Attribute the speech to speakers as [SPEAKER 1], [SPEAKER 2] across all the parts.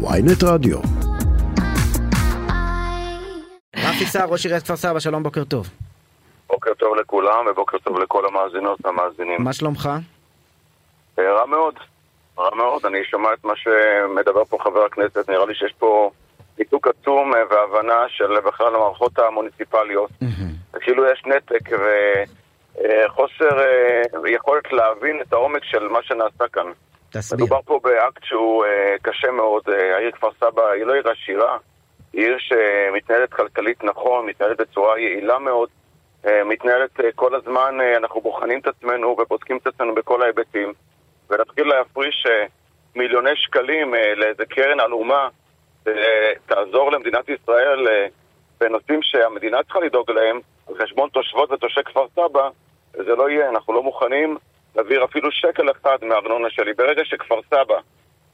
[SPEAKER 1] ויינט רדיו.
[SPEAKER 2] רפי סער, ראש עיריית כפר סבא, שלום, בוקר טוב.
[SPEAKER 3] בוקר טוב לכולם ובוקר טוב לכל המאזינות והמאזינים.
[SPEAKER 2] מה שלומך?
[SPEAKER 3] אה, רע מאוד, רע מאוד. אני שומע את מה שמדבר פה חבר הכנסת, נראה לי שיש פה ניתוק עצום אה, והבנה של בכלל המערכות המוניציפליות. כאילו יש נתק וחוסר אה, יכולת להבין את העומק של מה שנעשה כאן.
[SPEAKER 2] תסביר.
[SPEAKER 3] מדובר פה באקט שהוא קשה מאוד. העיר כפר סבא היא לא עיר עשירה, היא עיר שמתנהלת כלכלית נכון, מתנהלת בצורה יעילה מאוד. מתנהלת כל הזמן, אנחנו בוחנים את עצמנו ובודקים את עצמנו בכל ההיבטים ולהתחיל להפריש מיליוני שקלים לאיזה קרן עלומה תעזור למדינת ישראל בנושאים שהמדינה צריכה לדאוג להם על חשבון תושבות ותושבי כפר סבא זה לא יהיה, אנחנו לא מוכנים להעביר אפילו שקל אחד מהארנונה שלי ברגע שכפר סבא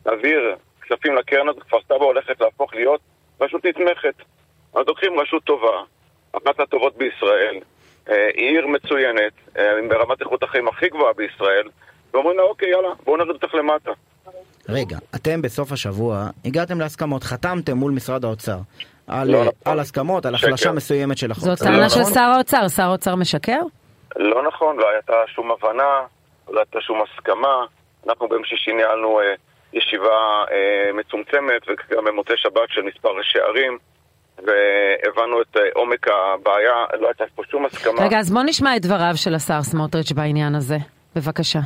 [SPEAKER 3] נעביר כספים לקרן הזאת, כפר סבא הולכת להפוך להיות רשות נתמכת אז לוקחים רשות טובה, אחת הטובות בישראל היא עיר מצוינת, ברמת איכות החיים הכי גבוהה בישראל, ואומרים לה, אוקיי, יאללה, בואו נרד אותך למטה.
[SPEAKER 2] רגע, אתם בסוף השבוע הגעתם להסכמות, חתמתם מול משרד האוצר על,
[SPEAKER 3] לא נכון.
[SPEAKER 2] על הסכמות, על
[SPEAKER 3] שקר.
[SPEAKER 2] החלשה מסוימת של החוק.
[SPEAKER 4] זאת
[SPEAKER 3] לא
[SPEAKER 4] טענה של
[SPEAKER 3] נכון.
[SPEAKER 4] שר האוצר, שר האוצר משקר?
[SPEAKER 3] לא נכון, לא הייתה שום הבנה, לא הייתה שום הסכמה. אנחנו ביום שישי ניהלנו אה, ישיבה אה, מצומצמת, וגם במוצאי שבת של מספר ראשי ערים, והבנו את אה, עומק הבעיה, לא הייתה פה שום הסכמה.
[SPEAKER 4] רגע, אז בוא נשמע את דבריו של השר סמוטריץ' בעניין הזה. בבקשה.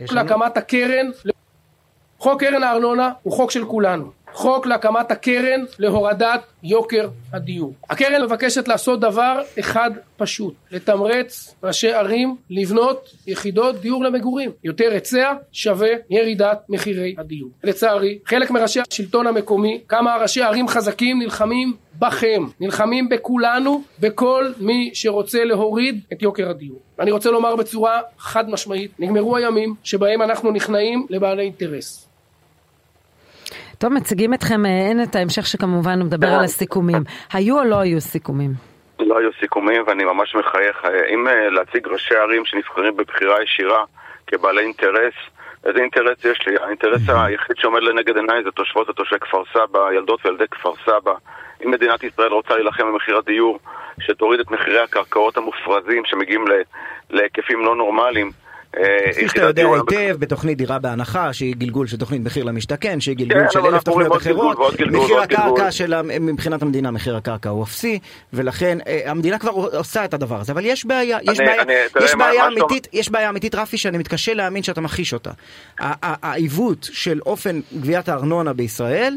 [SPEAKER 2] לנו-
[SPEAKER 5] להקמת הקרן, חוק קרן הארנונה הוא חוק של כולנו. חוק להקמת הקרן להורדת יוקר הדיור. הקרן מבקשת לעשות דבר אחד פשוט, לתמרץ ראשי ערים לבנות יחידות דיור למגורים. יותר היצע שווה ירידת מחירי הדיור. לצערי, חלק מראשי השלטון המקומי, כמה ראשי ערים חזקים נלחמים בכם, נלחמים בכולנו, בכל מי שרוצה להוריד את יוקר הדיור. אני רוצה לומר בצורה חד משמעית, נגמרו הימים שבהם אנחנו נכנעים לבעלי אינטרס.
[SPEAKER 4] טוב, מציגים אתכם, אה, אין את ההמשך שכמובן הוא מדבר על הסיכומים. היו או לא היו סיכומים?
[SPEAKER 3] לא היו סיכומים ואני ממש מחייך. אם אה, להציג ראשי ערים שנבחרים בבחירה ישירה כבעלי אינטרס, איזה אינטרס יש לי? האינטרס היחיד שעומד לנגד עיניי זה תושבות ותושבי כפר סבא, ילדות וילדי כפר סבא. אם מדינת ישראל רוצה להילחם במחיר הדיור, שתוריד את מחירי הקרקעות המופרזים שמגיעים להיקפים לא נורמליים. אה,
[SPEAKER 2] כפי שאתה
[SPEAKER 3] יחידת
[SPEAKER 2] יודע היטב, בתוכנית דירה בהנחה, שהיא גלגול של תוכנית מחיר למשתכן, שהיא גלגול
[SPEAKER 3] כן,
[SPEAKER 2] של
[SPEAKER 3] אבל
[SPEAKER 2] אלף תוכניות
[SPEAKER 3] גלגול
[SPEAKER 2] אחרות,
[SPEAKER 3] גלגול
[SPEAKER 2] מחיר
[SPEAKER 3] גלגול.
[SPEAKER 2] הקרקע של, מבחינת המדינה, מחיר הקרקע הוא אפסי, ולכן אה, המדינה כבר עושה את הדבר הזה, אבל יש בעיה, יש בעיה,
[SPEAKER 3] שאתה-
[SPEAKER 2] אמיתית, רפי, שאני מתקשה להאמין שאתה מכחיש אותה. העיוות של אופן גביית הארנונה בישראל,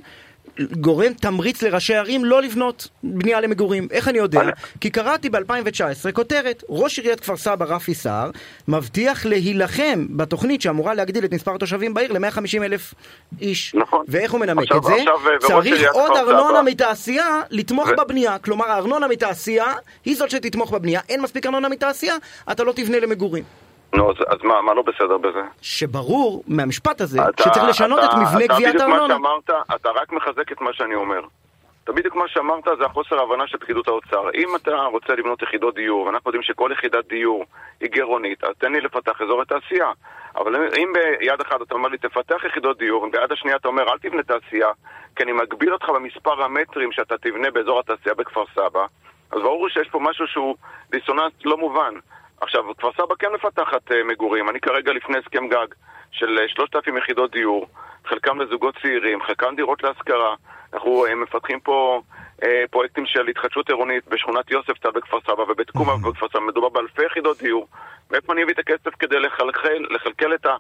[SPEAKER 2] גורם תמריץ לראשי ערים לא לבנות בנייה למגורים. איך אני יודע? כי קראתי ב-2019 כותרת, ראש עיריית כפר סבא רפי סער מבטיח להילחם בתוכנית שאמורה להגדיל את מספר התושבים בעיר ל-150 אלף איש.
[SPEAKER 3] נכון.
[SPEAKER 2] ואיך הוא מנמק
[SPEAKER 3] עכשיו-
[SPEAKER 2] את זה?
[SPEAKER 3] עכשיו, אה,
[SPEAKER 2] צריך עוד ארנונה מתעשייה לתמוך
[SPEAKER 3] ו-
[SPEAKER 2] בבנייה. כלומר, הארנונה מתעשייה היא זאת שתתמוך בבנייה. אין מספיק ארנונה מתעשייה, אתה לא תבנה למגורים.
[SPEAKER 3] נו, אז- אז מה מה לא בסדר בזה?
[SPEAKER 2] שברור מהמשפט הזה
[SPEAKER 3] אתה-
[SPEAKER 2] שצריך לשנות
[SPEAKER 3] אתה-
[SPEAKER 2] את מבנה
[SPEAKER 3] אתה
[SPEAKER 2] גביית הארנונה.
[SPEAKER 3] שאמרת, אתה רק מחזק את מה שאני אומר. אתה בדיוק מה שאמרת זה החוסר ההבנה של פקידות האוצר. אם אתה רוצה לבנות יחידות דיור, ואנחנו יודעים שכל יחידת דיור היא גירעונית, אז תן לי לפתח אזורי תעשייה. אבל אם ביד אחת אתה אומר לי תפתח יחידות דיור, וביד השנייה אתה אומר אל תבנה תעשייה, כי אני מגביל אותך במספר המטרים שאתה תבנה באזור התעשייה בכפר סבא, אז ברור שיש פה משהו שהוא דיסוננס לא מובן. עכשיו, כפר סבא כן מפתחת אה, מגורים. אני כרגע לפני הסכם גג של אה, 3,000 יחידות דיור, חלקם לזוגות צעירים, חלקם דירות להשכרה. אנחנו אה, מפתחים פה אה, פרויקטים של התחדשות עירונית בשכונת יוספטל בכפר סבא ובתקומה בכפר סבא. מדובר באלפי יחידות דיור. מאיפה אני אביא את הכסף כדי לחלחל, לכלכל את, ה,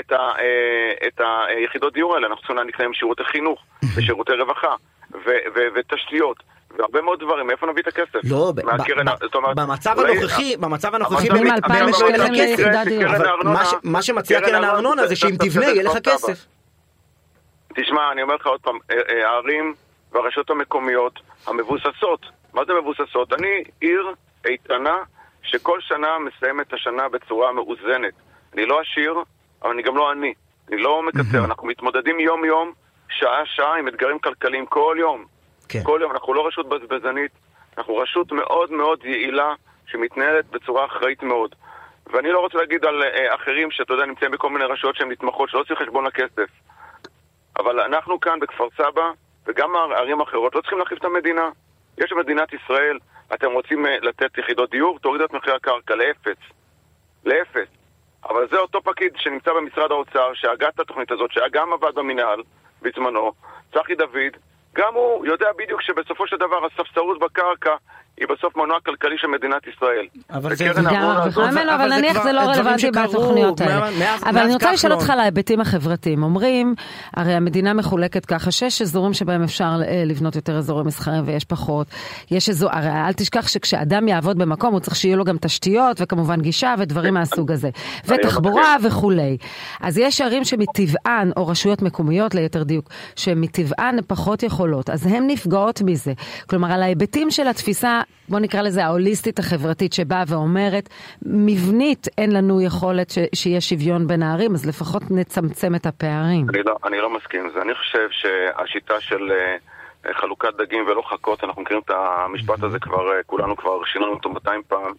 [SPEAKER 3] את, ה, אה, את היחידות דיור האלה? אנחנו צריכים להעניק להם שירותי חינוך ושירותי רווחה ו, ו, ותשתיות. והרבה מאוד דברים, מאיפה נביא את הכסף?
[SPEAKER 2] לא, ב-
[SPEAKER 3] מהקרן, זאת אומרת,
[SPEAKER 2] במצב הנוכחי, במצב הנוכחי באמת
[SPEAKER 4] אלפיים שקלים דיור.
[SPEAKER 2] מה ש- מה שמציע קרן הארנונה זה שאם תבנה יהיה לך כסף.
[SPEAKER 3] תשמע, אני אומר לך עוד פעם, אה, אה, הערים והרשויות המקומיות המבוססות, מה זה מבוססות? אני עיר איתנה שכל שנה מסיימת את השנה בצורה מאוזנת. אני לא עשיר, אבל אני גם לא עני. אני לא מקצר, אנחנו מתמודדים יום-יום, שעה-שעה עם אתגרים כלכליים כל יום.
[SPEAKER 2] כן.
[SPEAKER 3] כל יום, אנחנו לא רשות בזבזנית, אנחנו רשות מאוד מאוד יעילה שמתנהלת בצורה אחראית מאוד. ואני לא רוצה להגיד על אה, אחרים שאתה יודע, נמצאים בכל מיני רשויות שהן נתמכות, שלא עושים חשבון לכסף. אבל אנחנו כאן בכפר סבא, וגם ערים אחרות, לא צריכים להחליף את המדינה. יש במדינת ישראל, אתם רוצים אה, לתת יחידות דיור, תורידו את מחיר הקרקע לאפס. לאפס. אבל זה אותו פקיד שנמצא במשרד האוצר, שהגה את התוכנית הזאת, שהיה גם עבד במינהל בזמנו, צחי דוד, גם הוא יודע בדיוק שבסופו של דבר הספסרות בקרקע היא בסוף מנוע כלכלי של מדינת ישראל.
[SPEAKER 4] אבל זה גם ממנו, אבל נניח זה לא רלוונטי בתוכניות האלה. אבל אני רוצה לשאול אותך על ההיבטים החברתיים. אומרים, הרי המדינה מחולקת ככה, שש אזורים שבהם אפשר אה, לבנות יותר אזורים מסחריים ויש פחות. יש אזור, הרי אל תשכח שכשאדם יעבוד במקום הוא צריך שיהיו לו גם תשתיות וכמובן גישה ודברים מהסוג הזה. ותחבורה וכולי. אז יש ערים שמטבען, או רשויות מקומיות ליתר דיוק, שמטבען פחות יכולות, אז הן נפגעות מזה. כלומר, על ההיבטים של התפיסה בוא נקרא לזה ההוליסטית החברתית שבאה ואומרת, מבנית אין לנו יכולת ש- שיהיה שוויון בין הערים, אז לפחות נצמצם את הפערים.
[SPEAKER 3] אני לא, אני לא מסכים עם זה. אני חושב שהשיטה של uh, חלוקת דגים ולא חכות, אנחנו מכירים את המשפט הזה כבר, uh, כולנו כבר שינו אותו 200 פעם,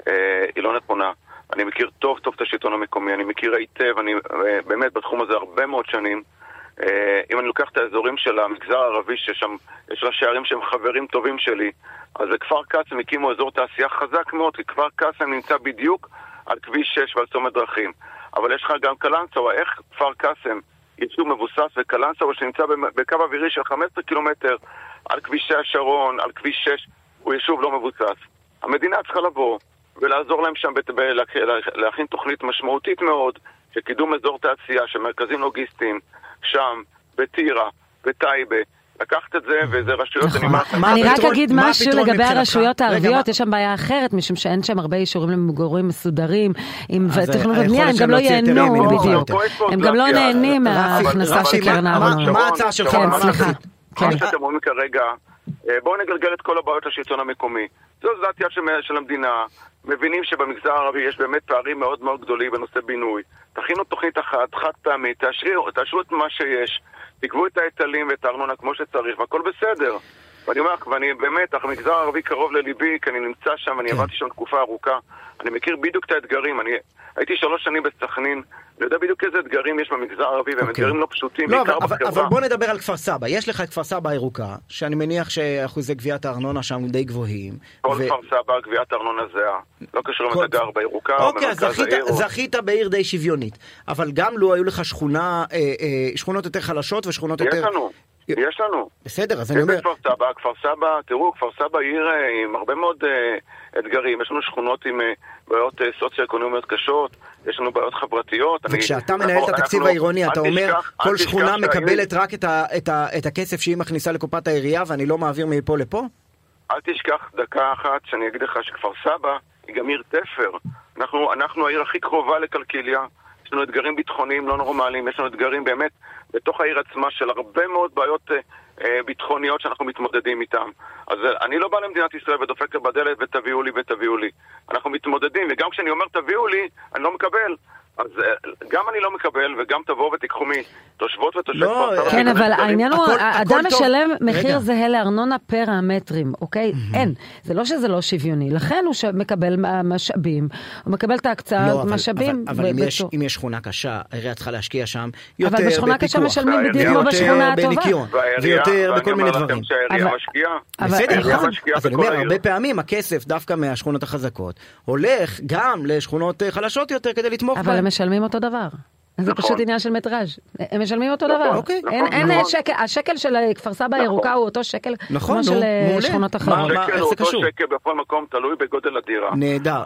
[SPEAKER 3] uh, היא לא נכונה. אני מכיר טוב טוב את השלטון המקומי, אני מכיר היטב, אני uh, באמת בתחום הזה הרבה מאוד שנים. Uh, אם אני לוקח את האזורים של המגזר הערבי, ששם יש ראשי ערים שהם חברים טובים שלי, אז בכפר קאסם הקימו אזור תעשייה חזק מאוד, כי כפר קאסם נמצא בדיוק על כביש 6 ועל צומת דרכים. אבל יש לך גם קלנסווה, איך כפר קאסם, יישוב מבוסס, וקלנסווה שנמצא בקו אווירי של 15 קילומטר על כבישי השרון, על כביש 6, הוא יישוב לא מבוסס. המדינה צריכה לבוא ולעזור להם שם להכין תוכנית משמעותית מאוד של קידום אזור תעשייה, של מרכזים לוגיסטיים, שם, בטירה, בטייבה. לקחת את זה, וזה רשויות, אני
[SPEAKER 4] נכון. אני רק אגיד משהו לגבי הרשויות הערביות, יש שם בעיה אחרת, משום שאין שם הרבה אישורים למגורים מסודרים, עם תכנון ובנייה, הם גם לא ייהנו, בדיוק. הם גם לא נהנים מההכנסה של קרן הארנונה.
[SPEAKER 2] מה ההצעה שלך?
[SPEAKER 4] כן, סליחה.
[SPEAKER 3] מה שאתם אומרים כרגע, בואו נגלגל את כל הבעיות לשלטון המקומי. זו זעת יד של המדינה, מבינים שבמגזר הערבי יש באמת פערים מאוד מאוד גדולים בנושא בינוי. תכינו תוכנית אחת, חד פעמית, תאשרו את מה שיש. תקבעו את ההיטלים ואת הארנונה כמו שצריך, והכל בסדר. ואני אומר לך, ואני באמת, המגזר הערבי קרוב לליבי, כי אני נמצא שם, אני כן. עבדתי שם תקופה ארוכה. אני מכיר בדיוק את האתגרים. אני הייתי שלוש שנים בסכנין, אני יודע בדיוק איזה אתגרים יש במגזר הערבי, והם אוקיי. אתגרים לא פשוטים, לא, בעיקר
[SPEAKER 2] אבל, בחברה. אבל בוא נדבר על כפר סבא. יש לך את כפר סבא הירוקה, שאני מניח שאחוזי גביית הארנונה שם די גבוהים.
[SPEAKER 3] כל ו... כפר סבא, גביית הארנונה זהה. לא קשור אם אתה גר בירוקה או
[SPEAKER 2] במרכז העיר. אוקיי, זכית בעיר די שוויונית. אבל גם לו היו לך שכונה, אה, אה, שכונות יותר חלשות ושכונות יותר...
[SPEAKER 3] יש לנו. יש לנו.
[SPEAKER 2] בסדר, אז אני אומר...
[SPEAKER 3] כפר סבא, כפר סבא, תראו, כפר סבא עיר אה, עם הרבה מאוד uh, אתגרים. יש לנו שכונות עם uh, בעיות uh, סוציו-אקונומיות קשות, יש לנו בעיות חברתיות.
[SPEAKER 2] וכשאתה אני, מנהל את התקציב אנחנו, העירוני, אתה אומר, תשכח, כל שכונה מקבלת רק את, ה, את, ה, את הכסף שהיא מכניסה לקופת העירייה ואני לא מעביר מפה לפה?
[SPEAKER 3] אל תשכח דקה אחת שאני אגיד לך שכפר סבא היא גם עיר תפר. אנחנו, אנחנו העיר הכי קרובה לקלקיליה. יש לנו אתגרים ביטחוניים לא נורמליים, יש לנו אתגרים באמת בתוך העיר עצמה של הרבה מאוד בעיות אה, אה, ביטחוניות שאנחנו מתמודדים איתן. אז אה, אני לא בא למדינת ישראל ודופק בדלת ותביאו לי ותביאו לי. אנחנו מתמודדים, וגם כשאני אומר תביאו לי, אני לא מקבל. אז אה, גם אני לא מקבל, וגם תבואו ותיקחו מתושבות ותושבי
[SPEAKER 4] לא, כפר סבא. כן, אבל העניין הוא, אדם משלם מחיר זהה לארנונה פר המטרים, אוקיי? אין. זה לא שזה לא שוויוני. לכן הוא מקבל משאבים, הוא מקבל את ההקצאת משאבים.
[SPEAKER 2] אבל אם יש שכונה קשה, העירייה צריכה להשקיע שם יותר בפיקוח.
[SPEAKER 4] אבל בשכונה קשה משלמים בדיוק כמו בשכונה הטובה.
[SPEAKER 2] ויותר בכל מיני דברים.
[SPEAKER 3] שהעירייה משקיעה.
[SPEAKER 2] בסדר, נכון. אז אני אומר, הרבה פעמים הכסף דווקא מהשכונות החזקות הולך גם לשכונות חלשות יותר כדי לתמוך
[SPEAKER 4] משלמים אותו דבר. זה נכון. פשוט עניין של מטראז', הם משלמים אותו נכון, דבר. אוקיי. אין, אין נכון. שקל, השקל של כפר סבא. הירוקה הוא אותו שקל כמו של אה. שכונות אחרות.
[SPEAKER 3] מה, שקל הוא אותו שקל בכל מקום, תלוי בגודל הדירה.
[SPEAKER 2] נהדר.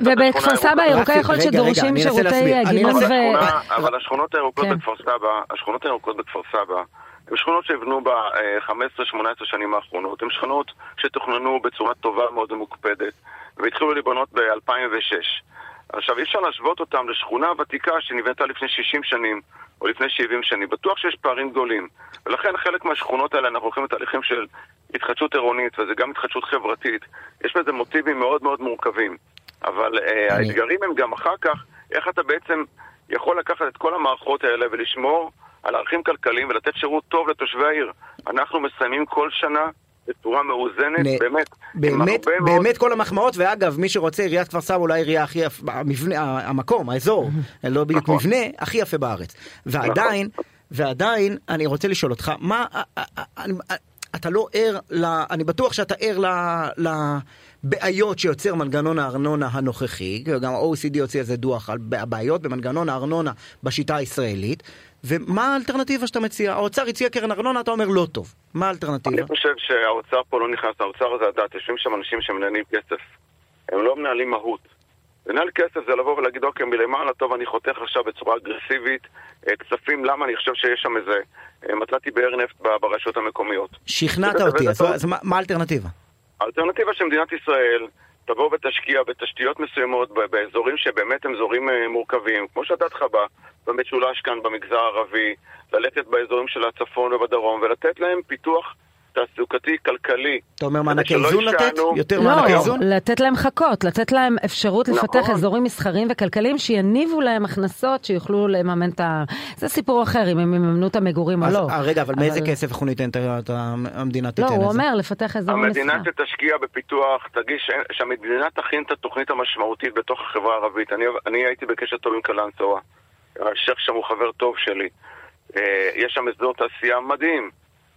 [SPEAKER 4] ובכפר סבא הירוקה יכול להיות שדורשים שירותי גימון ו...
[SPEAKER 3] אבל השכונות הירוקות כן. בכפר סבא, השכונות הירוקות בכפר סבא, הן שכונות שנבנו ב-15-18 שנים האחרונות, הן שכונות שתוכננו בצורה טובה מאוד ומוקפדת, והתחילו לבנות ב-2006. עכשיו, אי אפשר להשוות אותם לשכונה ותיקה שנבנתה לפני 60 שנים או לפני 70 שנים. בטוח שיש פערים גדולים. ולכן חלק מהשכונות האלה אנחנו הולכים לתהליכים של התחדשות עירונית, וזה גם התחדשות חברתית. יש בזה מוטיבים מאוד מאוד מורכבים. אבל אה, אני... האתגרים הם גם אחר כך, איך אתה בעצם יכול לקחת את כל המערכות האלה ולשמור על ערכים כלכליים ולתת שירות טוב לתושבי העיר. אנחנו מסיימים כל שנה בצורה מאוזנת, נ... באמת.
[SPEAKER 2] באמת, באמת מאוד... כל המחמאות, ואגב, מי שרוצה, עיריית כפר סבא אולי העירייה הכי יפה, המבנה, המקום, האזור, לא בדיוק נכון. מבנה, הכי יפה בארץ. ועדיין, נכון. ועדיין, אני רוצה לשאול אותך, מה, אני, אתה לא ער, ל, אני בטוח שאתה ער ל... ל בעיות שיוצר מנגנון הארנונה הנוכחי, גם ה-OECD הוציא איזה דוח על הבעיות במנגנון הארנונה בשיטה הישראלית, ומה האלטרנטיבה שאתה מציע? האוצר הציע קרן ארנונה, אתה אומר לא טוב. מה האלטרנטיבה?
[SPEAKER 3] אני חושב שהאוצר פה לא נכנס, האוצר זה הדת, יושבים שם אנשים שמנהלים כסף. הם לא מנהלים מהות. לנהל כסף זה לבוא ולהגיד, אוקיי, מלמעלה טוב, אני חותך עכשיו בצורה אגרסיבית אה, כספים, למה אני חושב שיש שם איזה... אה, מצאתי באר נפט ברשויות המקומיות.
[SPEAKER 2] שכנעת אותי, אז מה האלטרנטיבה?
[SPEAKER 3] האלטרנטיבה של מדינת ישראל תבוא ותשקיע בתשתיות מסוימות באזורים שבאמת הם אזורים אה, מורכבים, כמו שדעתך בא, במשולש כאן במגזר הערבי, ללכת באזורים של הצפון ובדרום ולתת להם פיתוח תעסוקתי, כלכלי.
[SPEAKER 2] אתה אומר מענקי איזון לתת? יותר מענקי
[SPEAKER 4] לא, איזון? לתת להם חכות, לתת להם אפשרות לפתח נכון. אזורים מסחריים וכלכליים שיניבו להם הכנסות שיוכלו לממן את ה... זה סיפור אחר, אם הם יממנו את המגורים או לא.
[SPEAKER 2] אה, רגע, אבל מאיזה כסף אנחנו ניתן את המדינה תיתן
[SPEAKER 4] את
[SPEAKER 2] זה?
[SPEAKER 4] לא, הוא אומר לפתח אזורים
[SPEAKER 3] מסחר. המדינה תשקיע בפיתוח, תגיש, שהמדינה תכין את התוכנית המשמעותית בתוך החברה הערבית. אני הייתי בקשר טוב עם קלנסווה. השייח' שם הוא חבר טוב שלי. אה, יש שם אזור תעשייה מדהים.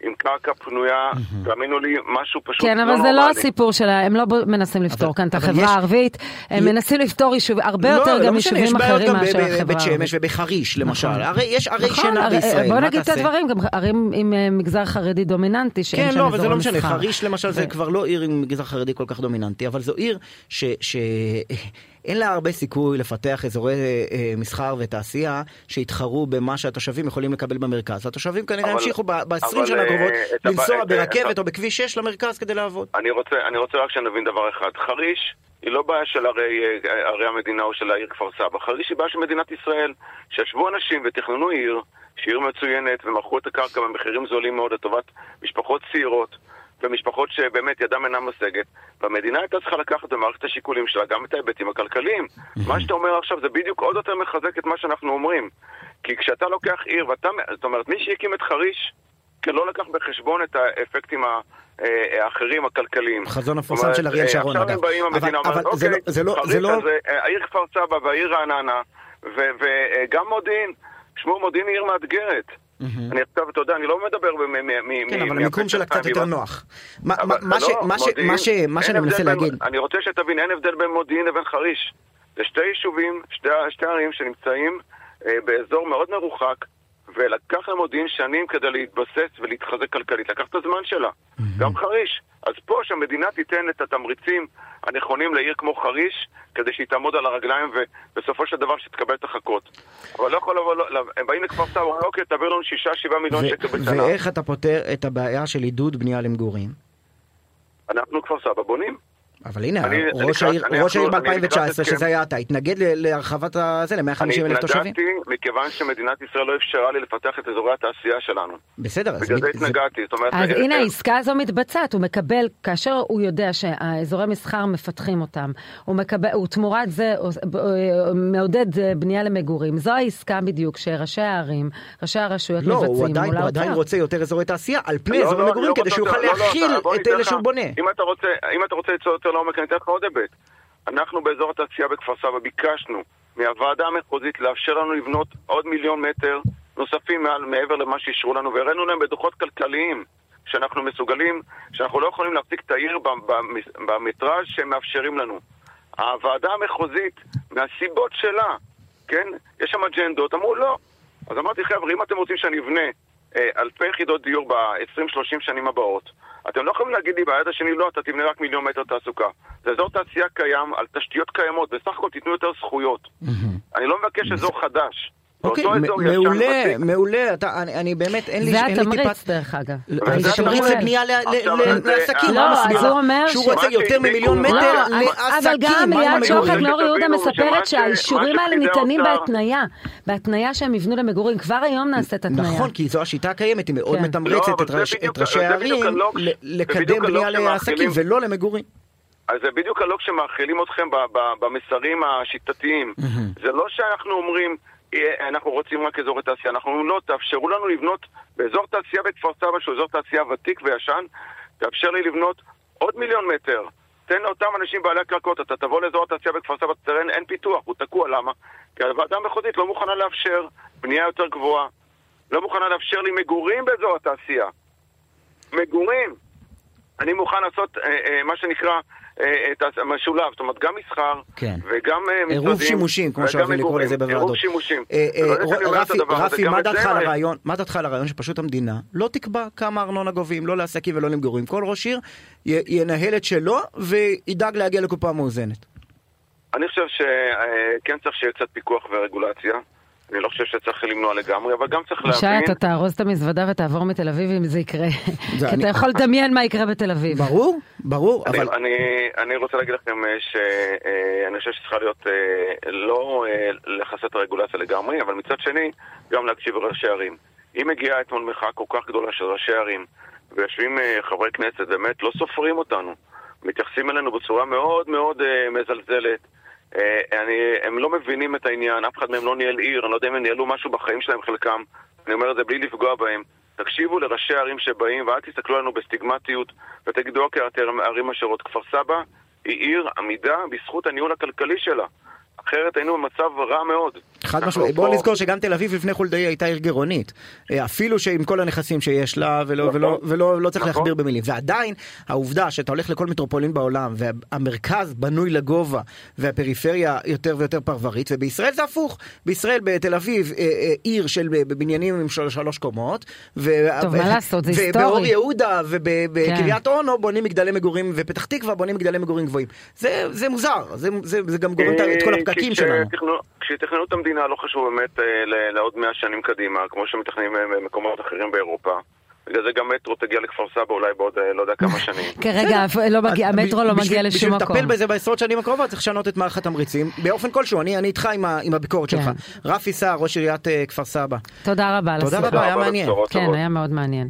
[SPEAKER 3] עם קרקע פנויה, תאמינו לי, משהו פשוט
[SPEAKER 4] כן, אבל זה לא הסיפור שלה, הם לא מנסים לפתור כאן את החברה הערבית, הם מנסים לפתור הרבה לא, יותר גם יישובים אחרים מאשר החברה הערבית.
[SPEAKER 2] בבית שמש ובחריש למשל. הרי יש ערי שינה בישראל,
[SPEAKER 4] בוא נגיד את הדברים, גם ערים עם מגזר חרדי דומיננטי, שאין
[SPEAKER 2] כן, שם לא, אבל זה לא משנה, חריש למשל זה כבר לא עיר עם מגזר חרדי כל כך דומיננטי, אבל זו עיר ש... אין לה הרבה סיכוי לפתח אזורי אה, אה, מסחר ותעשייה שיתחרו במה שהתושבים יכולים לקבל במרכז. התושבים כנראה ימשיכו ב-20 שנה הקרובות אה, לנסוע ברכבת או בכביש 6 למרכז כדי לעבוד.
[SPEAKER 3] אני רוצה, אני רוצה רק שנבין דבר אחד. חריש היא לא בעיה של ערי, אה, ערי המדינה או של העיר כפר סבא. חריש היא בעיה של מדינת ישראל. שישבו אנשים ותכננו עיר, שהיא עיר מצוינת, ומכרו את הקרקע במחירים זולים מאוד לטובת משפחות צעירות. ומשפחות שבאמת ידם אינה משגת, והמדינה הייתה צריכה לקחת במערכת השיקולים שלה גם את ההיבטים הכלכליים. מה שאתה אומר עכשיו זה בדיוק עוד יותר מחזק את מה שאנחנו אומרים. כי כשאתה לוקח עיר, ואתה, זאת אומרת, מי שהקים את חריש, כן לא לקח בחשבון את האפקטים אה, האחרים הכלכליים.
[SPEAKER 2] חזון המפורסם של אריאל שרון,
[SPEAKER 3] אגב. עכשיו הם באים, המדינה אומרת, אוקיי, חריש לא- הזה, אה, העיר כפר סבא והעיר רעננה, וגם מודיעין, שמעו, מודיעין היא עיר מאתגרת. אני עכשיו, אתה יודע, אני לא מדבר מ...
[SPEAKER 2] כן, אבל המיקום שלה קצת יותר נוח. מה שאני מנסה להגיד...
[SPEAKER 3] אני רוצה שתבין, אין הבדל בין מודיעין לבין חריש. זה שתי יישובים, שתי ערים שנמצאים אה, באזור מאוד מרוחק, ולקח למודיעין שנים כדי להתבסס ולהתחזק כלכלית. לקח את הזמן שלה. גם חריש. אז פה שהמדינה תיתן את התמריצים הנכונים לעיר כמו חריש, כדי שהיא תעמוד על הרגליים ובסופו של דבר שתקבל את החכות. אבל לא יכול לבוא, לא, הם באים לכפר סבא, אוקיי, תעביר לנו 6-7 מיליון שקל בשנה.
[SPEAKER 2] ואיך אתה פותר את הבעיה של עידוד בנייה למגורים?
[SPEAKER 3] אנחנו כפר סבא בונים.
[SPEAKER 2] אבל הנה, אני, ראש העיר, ראש העיר ב-2019, שזה היה אתה, התנגד להרחבת הזה, ל-150 אלף תושבים.
[SPEAKER 3] אני התנגדתי מכיוון שמדינת ישראל לא אפשרה לי לפתח את אזורי התעשייה שלנו.
[SPEAKER 2] בסדר,
[SPEAKER 3] אז... בגלל זה התנגדתי, זאת אומרת...
[SPEAKER 4] אז הנה העסקה הזו מתבצעת, הוא מקבל, כאשר הוא יודע שהאזורי מסחר מפתחים אותם, הוא מקבל, הוא תמורת זה מעודד בנייה למגורים. זו העסקה בדיוק שראשי הערים, ראשי הרשויות
[SPEAKER 2] לא, מבצעים מול האוצר. לא, הוא עדיין רוצה יותר אזורי תעשייה על פני לא, אזורי מגורים, כדי שהוא יוכל להכיל את אלה שהוא בונה. אם אתה רוצה ליצור
[SPEAKER 3] יותר לעומק, אני אתן לך עוד היבט. אנחנו באזור התעשייה בכפר סבא ביקשנו מהוועדה המחוזית לאפשר לנו לבנות עוד מיליון מטר נוספים מעל, מעבר למה שאישרו לנו, והראינו להם בדוחות כלכליים שאנחנו מסוגלים, שאנחנו לא יכולים להפסיק את העיר במטראז' שהם מאפשרים לנו. הוועדה המחוזית, מהסיבות שלה, כן, יש שם אג'נדות, אמרו לא. אז אמרתי, חבר'ה, אם אתם רוצים שאני אבנה אה, אלפי יחידות דיור ב-20-30 שנים הבאות, אתם לא יכולים להגיד לי ביד השני, לא, אתה תבנה רק מיליון מטר תעסוקה. זה אזור תעשייה קיים, על תשתיות קיימות, בסך הכל תיתנו יותר זכויות. אני לא מבקש אזור חדש.
[SPEAKER 2] אוקיי, מעולה, מעולה, אני באמת, אין לי
[SPEAKER 4] טיפת... זה התמריץ דרך אגב.
[SPEAKER 2] זה תמריץ לבנייה לעסקים, לא, אז הוא אומר שהוא רוצה יותר ממיליון מטר לעסקים,
[SPEAKER 4] אבל גם ליד שוחט נור יהודה מספרת שהאישורים האלה ניתנים בהתניה, בהתניה שהם יבנו למגורים, כבר היום נעשית התניה.
[SPEAKER 2] נכון, כי זו השיטה הקיימת, היא מאוד כן. מתמרצת את ראשי הערים לקדם בנייה לעסקים ולא למגורים.
[SPEAKER 3] אז זה בדיוק הלוק שמאכילים אתכם במסרים השיטתיים. זה לא שאנחנו אומרים... אנחנו רוצים רק אזורי תעשייה. אנחנו אומרים לא, תאפשרו לנו לבנות באזור תעשייה בכפר סבא, שהוא אזור תעשייה ותיק וישן, תאפשר לי לבנות עוד מיליון מטר. תן לאותם אנשים בעלי הקרקעות, אתה תבוא לאזור התעשייה בכפר סבא, תראה, אין פיתוח, הוא תקוע, למה? כי הוועדה המחוזית לא מוכנה לאפשר בנייה יותר גבוהה, לא מוכנה לאפשר לי מגורים באזור התעשייה. מגורים. אני מוכן לעשות אה, אה, מה שנקרא את המשולב, זאת אומרת גם מסחר כן. וגם
[SPEAKER 2] אה, משרדים. עירוב שימושים, כמו שאוהבים לקרוא לזה בוועדות. עירוב
[SPEAKER 3] שימושים.
[SPEAKER 2] אה, רפי, רפי מה דעתך על הרעיון, מה דעתך על הרעיון שפשוט המדינה לא תקבע כמה ארנונה גובים, לא לעסקים ולא למגורים. כל ראש עיר ינהל את שלו וידאג להגיע לקופה מאוזנת.
[SPEAKER 3] אני חושב שכן צריך שיהיה קצת פיקוח ורגולציה. אני לא חושב שצריך למנוע לגמרי, אבל גם צריך להבין...
[SPEAKER 4] ישי, אתה תארוז את המזוודה ותעבור מתל אביב אם זה יקרה. כי אתה יכול לדמיין מה יקרה בתל אביב.
[SPEAKER 2] ברור, ברור,
[SPEAKER 3] אבל... אני רוצה להגיד לכם אה, שאני חושב שצריכה להיות אה, לא אה, לחסת את הרגולציה לגמרי, אבל מצד שני, גם להקשיב לראשי ערים. אם מגיעה אתמול מחאה כל כך גדולה של ראשי ערים, ויושבים חברי כנסת, באמת לא סופרים אותנו, מתייחסים אלינו בצורה מאוד מאוד מזלזלת. אה, אני, הם לא מבינים את העניין, אף אחד מהם לא ניהל עיר, אני לא יודע אם הם ניהלו משהו בחיים שלהם חלקם, אני אומר את זה בלי לפגוע בהם. תקשיבו לראשי הערים שבאים ואל תסתכלו עלינו בסטיגמטיות ותגידו אוקיי, ערים אשרות. כפר סבא היא עיר עמידה בזכות הניהול הכלכלי שלה. אחרת היינו במצב רע מאוד.
[SPEAKER 2] חד משמעית. בואו נזכור שגם תל אביב לפני חולדאי הייתה עיר גירעונית. אה, אפילו שעם כל הנכסים שיש לה, ולא, נכון, ולא, ולא לא צריך נכון. להכביר במילים. ועדיין, העובדה שאתה הולך לכל מטרופולין בעולם, והמרכז בנוי לגובה, והפריפריה יותר ויותר פרברית, ובישראל זה הפוך. בישראל, בתל אביב, אה, אה, עיר של בניינים עם של, שלוש קומות.
[SPEAKER 4] ו, טוב, ו, מה לעשות, זה היסטורי.
[SPEAKER 2] ובאור יהודה ובקריית כן. אונו בונים מגדלי מגורים, ופתח תקווה בונים מגדלי מגורים גבוהים. זה, זה מוזר, זה, זה, זה גם גורם את כל הפקקים שלנו.
[SPEAKER 3] כשיתכננו את המדינה לא חשוב באמת אה, לעוד מאה שנים קדימה, כמו שמתכננים אה, במקומות אחרים באירופה. בגלל זה גם מטרו תגיע לכפר סבא אולי בעוד אה, לא יודע כמה שנים.
[SPEAKER 4] כרגע לא המטרו לא מגיע לשום מקום.
[SPEAKER 2] בשביל לטפל בזה בעשרות שנים הקרובות צריך לשנות את מערכת התמריצים באופן כלשהו, אני איתך עם הביקורת שלך. כן. רפי סער, ראש עיריית כפר סבא.
[SPEAKER 4] תודה רבה.
[SPEAKER 2] תודה רבה, היה מעניין.
[SPEAKER 4] כן, היה מאוד מעניין.